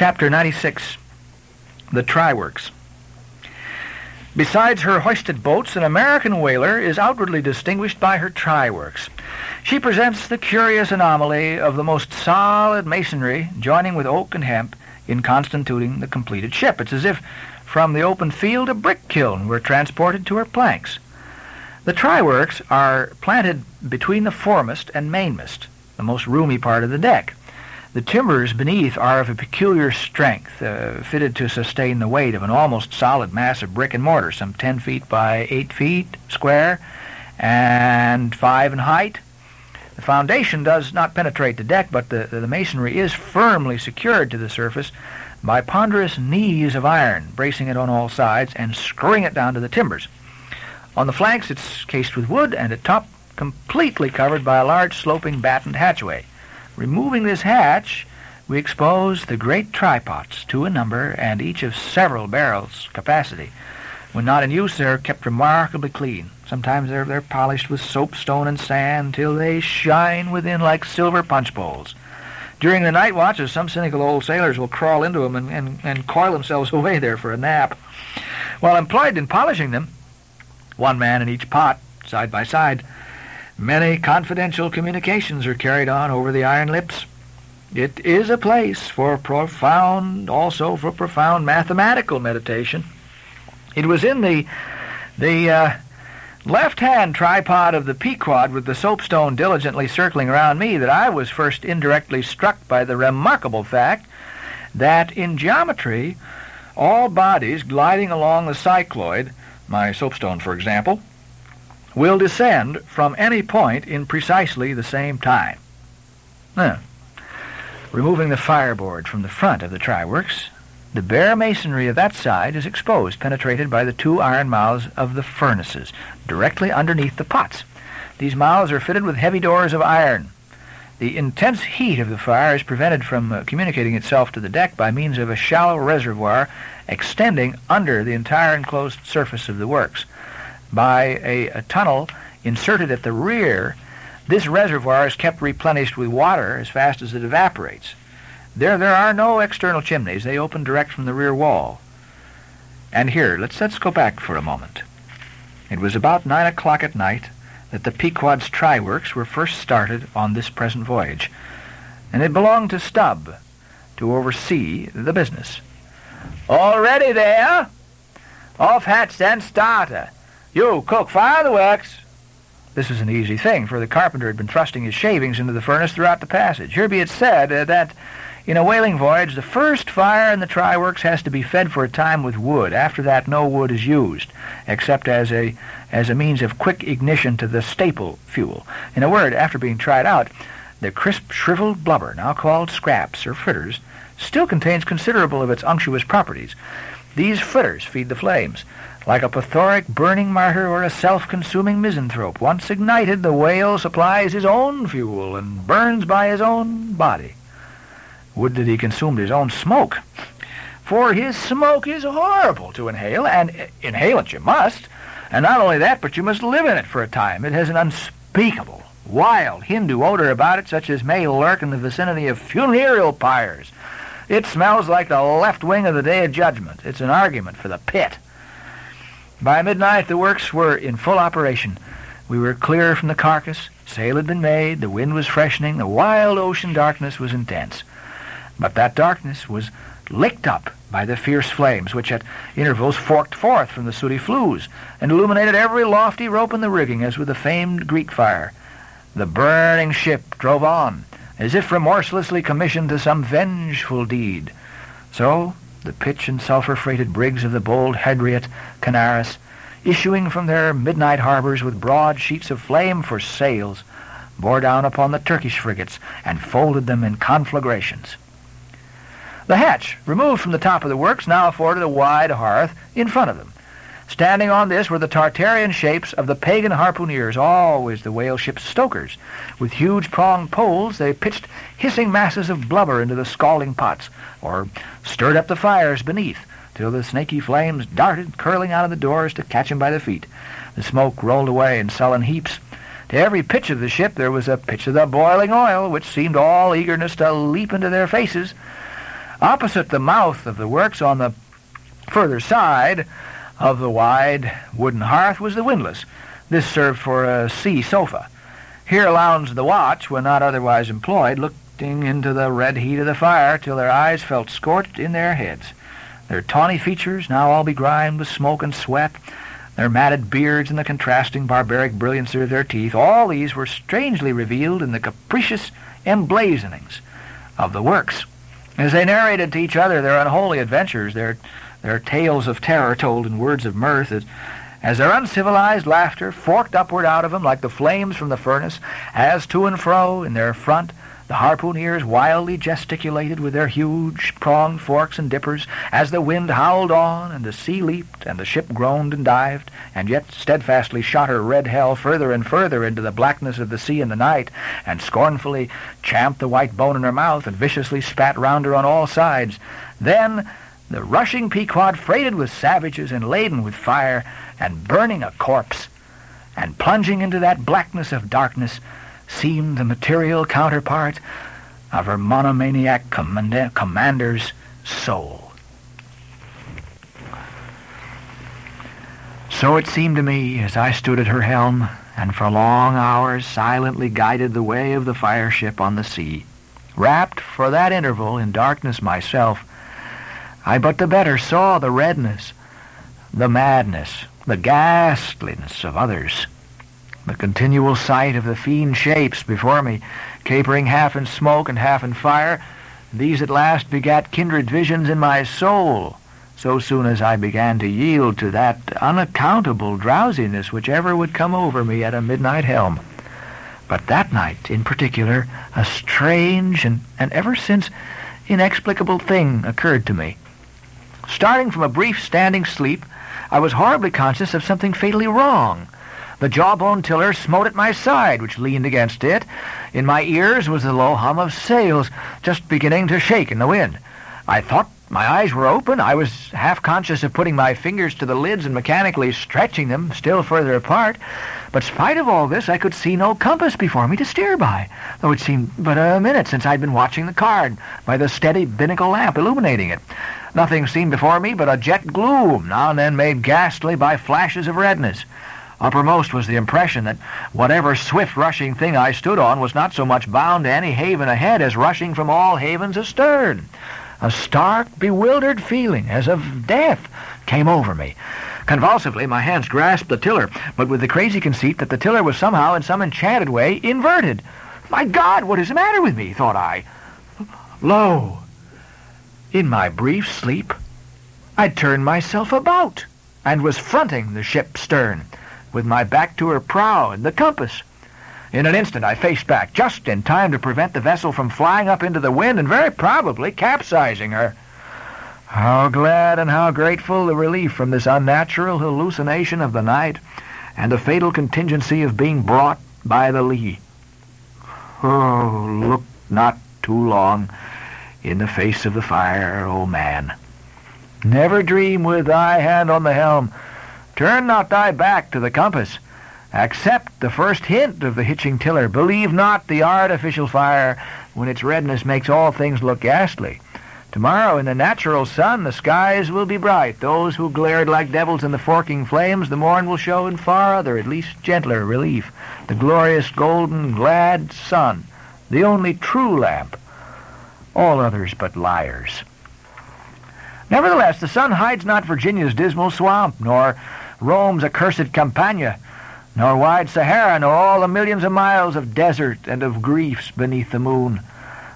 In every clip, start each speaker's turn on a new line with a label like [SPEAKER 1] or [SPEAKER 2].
[SPEAKER 1] Chapter 96 The Try-Works Besides her hoisted boats, an American whaler is outwardly distinguished by her try-works. She presents the curious anomaly of the most solid masonry joining with oak and hemp in constituting the completed ship. It's as if from the open field a brick kiln were transported to her planks. The try-works are planted between the foremast and mainmast, the most roomy part of the deck. The timbers beneath are of a peculiar strength, uh, fitted to sustain the weight of an almost solid mass of brick and mortar, some 10 feet by 8 feet square and 5 in height. The foundation does not penetrate the deck, but the, the masonry is firmly secured to the surface by ponderous knees of iron, bracing it on all sides and screwing it down to the timbers. On the flanks it's cased with wood, and at top completely covered by a large sloping battened hatchway. Removing this hatch, we expose the great try-pots, two in number and each of several barrels capacity. When not in use, they're kept remarkably clean. Sometimes they're, they're polished with soapstone and sand till they shine within like silver punch bowls. During the night watches, some cynical old sailors will crawl into them and, and, and coil themselves away there for a nap. While employed in polishing them, one man in each pot, side by side, Many confidential communications are carried on over the iron lips. It is a place for profound, also for profound mathematical meditation. It was in the the uh, left-hand try-pot of the Pequod with the soapstone diligently circling around me that I was first indirectly struck by the remarkable fact that in geometry, all bodies gliding along the cycloid, my soapstone for example, will descend from any point in precisely the same time. Removing the fireboard from the front of the try-works, the bare masonry of that side is exposed, penetrated by the two iron mouths of the furnaces, directly underneath the pots. These mouths are fitted with heavy doors of iron. The intense heat of the fire is prevented from uh, communicating itself to the deck by means of a shallow reservoir extending under the entire enclosed surface of the works by a, a tunnel inserted at the rear, this reservoir is kept replenished with water as fast as it evaporates. There, there are no external chimneys. They open direct from the rear wall. And here, let's, let's go back for a moment. It was about nine o'clock at night that the Pequod's try-works were first started on this present voyage, and it belonged to Stubb to oversee the business. All ready there? Off hatch and starter. You, cook, fire the works. This was an easy thing, for the carpenter had been thrusting his shavings into the furnace throughout the passage. Here be it said uh, that in a whaling voyage, the first fire in the try-works has to be fed for a time with wood. After that, no wood is used, except as a, as a means of quick ignition to the staple fuel. In a word, after being tried out, the crisp, shriveled blubber, now called scraps or fritters, still contains considerable of its unctuous properties. These fritters feed the flames. Like a plethoric burning martyr or a self-consuming misanthrope, once ignited, the whale supplies his own fuel and burns by his own body. Would that he consumed his own smoke. For his smoke is horrible to inhale, and inhale it you must. And not only that, but you must live in it for a time. It has an unspeakable, wild Hindu odor about it, such as may lurk in the vicinity of funereal pyres. It smells like the left wing of the Day of Judgment. It's an argument for the pit. By midnight, the works were in full operation. We were clear from the carcass. Sail had been made. The wind was freshening. The wild ocean darkness was intense. But that darkness was licked up by the fierce flames, which at intervals forked forth from the sooty flues and illuminated every lofty rope in the rigging as with the famed Greek fire. The burning ship drove on, as if remorselessly commissioned to some vengeful deed. So the pitch and sulphur-freighted brigs of the bold Hydriote, Canaris, issuing from their midnight harbors with broad sheets of flame for sails, bore down upon the Turkish frigates and folded them in conflagrations. The hatch, removed from the top of the works, now afforded a wide hearth in front of them. Standing on this were the Tartarian shapes of the pagan harpooneers, always the whale ship's stokers. With huge pronged poles, they pitched hissing masses of blubber into the scalding pots, or stirred up the fires beneath, till the snaky flames darted, curling out of the doors to catch him by the feet. The smoke rolled away in sullen heaps. To every pitch of the ship there was a pitch of the boiling oil, which seemed all eagerness to leap into their faces. Opposite the mouth of the works on the further side of the wide wooden hearth was the windlass. This served for a sea sofa. Here lounged the watch, when not otherwise employed, looking into the red heat of the fire till their eyes felt scorched in their heads. Their tawny features, now all begrimed with smoke and sweat, their matted beards and the contrasting barbaric brilliancy of their teeth, all these were strangely revealed in the capricious emblazonings of the works. As they narrated to each other their unholy adventures, their, their tales of terror told in words of mirth, as, as their uncivilized laughter forked upward out of them like the flames from the furnace, as to and fro in their front the harpooneers wildly gesticulated with their huge pronged forks and dippers as the wind howled on and the sea leaped and the ship groaned and dived and yet steadfastly shot her red hell further and further into the blackness of the sea and the night and scornfully champed the white bone in her mouth and viciously spat round her on all sides. Then the rushing Pequod freighted with savages and laden with fire and burning a corpse and plunging into that blackness of darkness seemed the material counterpart of her monomaniac command- commander's soul. So it seemed to me as I stood at her helm and for long hours silently guided the way of the fire ship on the sea. Wrapped for that interval in darkness myself, I but the better saw the redness, the madness, the ghastliness of others the continual sight of the fiend shapes before me, capering half in smoke and half in fire, these at last begat kindred visions in my soul, so soon as I began to yield to that unaccountable drowsiness which ever would come over me at a midnight helm. But that night, in particular, a strange and, and ever since inexplicable thing occurred to me. Starting from a brief standing sleep, I was horribly conscious of something fatally wrong. The jawbone tiller smote at my side, which leaned against it. In my ears was the low hum of sails, just beginning to shake in the wind. I thought my eyes were open. I was half conscious of putting my fingers to the lids and mechanically stretching them still further apart. But spite of all this, I could see no compass before me to steer by, though it seemed but a minute since I'd been watching the card by the steady binnacle lamp illuminating it. Nothing seemed before me but a jet gloom, now and then made ghastly by flashes of redness. Uppermost was the impression that whatever swift rushing thing I stood on was not so much bound to any haven ahead as rushing from all havens astern. A stark, bewildered feeling, as of death, came over me. Convulsively, my hands grasped the tiller, but with the crazy conceit that the tiller was somehow, in some enchanted way, inverted. My God, what is the matter with me? thought I. Lo! In my brief sleep, I turned myself about and was fronting the ship's stern with my back to her prow and the compass. In an instant I faced back, just in time to prevent the vessel from flying up into the wind and very probably capsizing her. How glad and how grateful the relief from this unnatural hallucination of the night and the fatal contingency of being brought by the lee. Oh, look not too long in the face of the fire, O man. Never dream with thy hand on the helm Turn not thy back to the compass. Accept the first hint of the hitching tiller. Believe not the artificial fire when its redness makes all things look ghastly. Tomorrow in the natural sun the skies will be bright. Those who glared like devils in the forking flames, the morn will show in far other, at least gentler relief. The glorious golden glad sun, the only true lamp. All others but liars. Nevertheless, the sun hides not Virginia's dismal swamp, nor Rome's accursed Campagna, nor wide Sahara, nor all the millions of miles of desert and of griefs beneath the moon.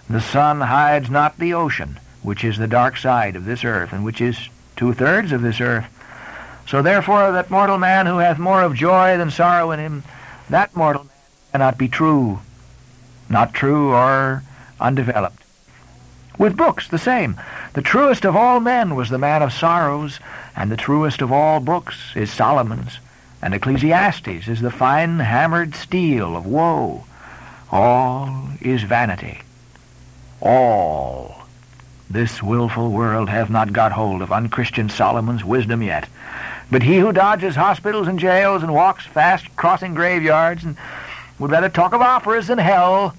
[SPEAKER 1] The sun hides not the ocean, which is the dark side of this earth, and which is two-thirds of this earth. So therefore that mortal man who hath more of joy than sorrow in him, that mortal man cannot be true, not true or undeveloped. With books, the same. The truest of all men was the man of sorrows, and the truest of all books is Solomon's, and Ecclesiastes is the fine hammered steel of woe. All is vanity. All. This wilful world hath not got hold of unchristian Solomon's wisdom yet. But he who dodges hospitals and jails and walks fast crossing graveyards and would rather talk of operas than hell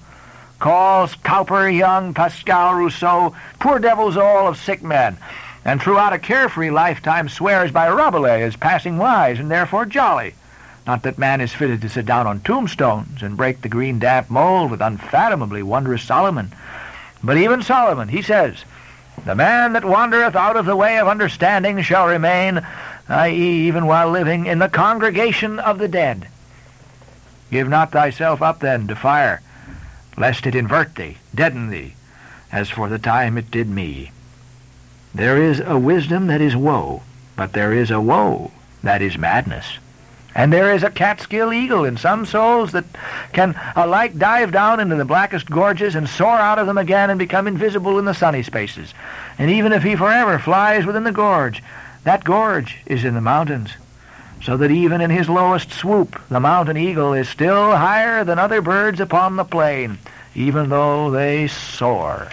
[SPEAKER 1] calls Cowper, Young, Pascal, Rousseau, poor devils all of sick men, and throughout a carefree lifetime swears by Rabelais as passing wise and therefore jolly. Not that man is fitted to sit down on tombstones and break the green damp mold with unfathomably wondrous Solomon. But even Solomon, he says, The man that wandereth out of the way of understanding shall remain, i.e., even while living, in the congregation of the dead. Give not thyself up then to fire, lest it invert thee, deaden thee, as for the time it did me. There is a wisdom that is woe, but there is a woe that is madness. And there is a Catskill eagle in some souls that can alike dive down into the blackest gorges and soar out of them again and become invisible in the sunny spaces. And even if he forever flies within the gorge, that gorge is in the mountains. So that even in his lowest swoop, the mountain eagle is still higher than other birds upon the plain, even though they soar.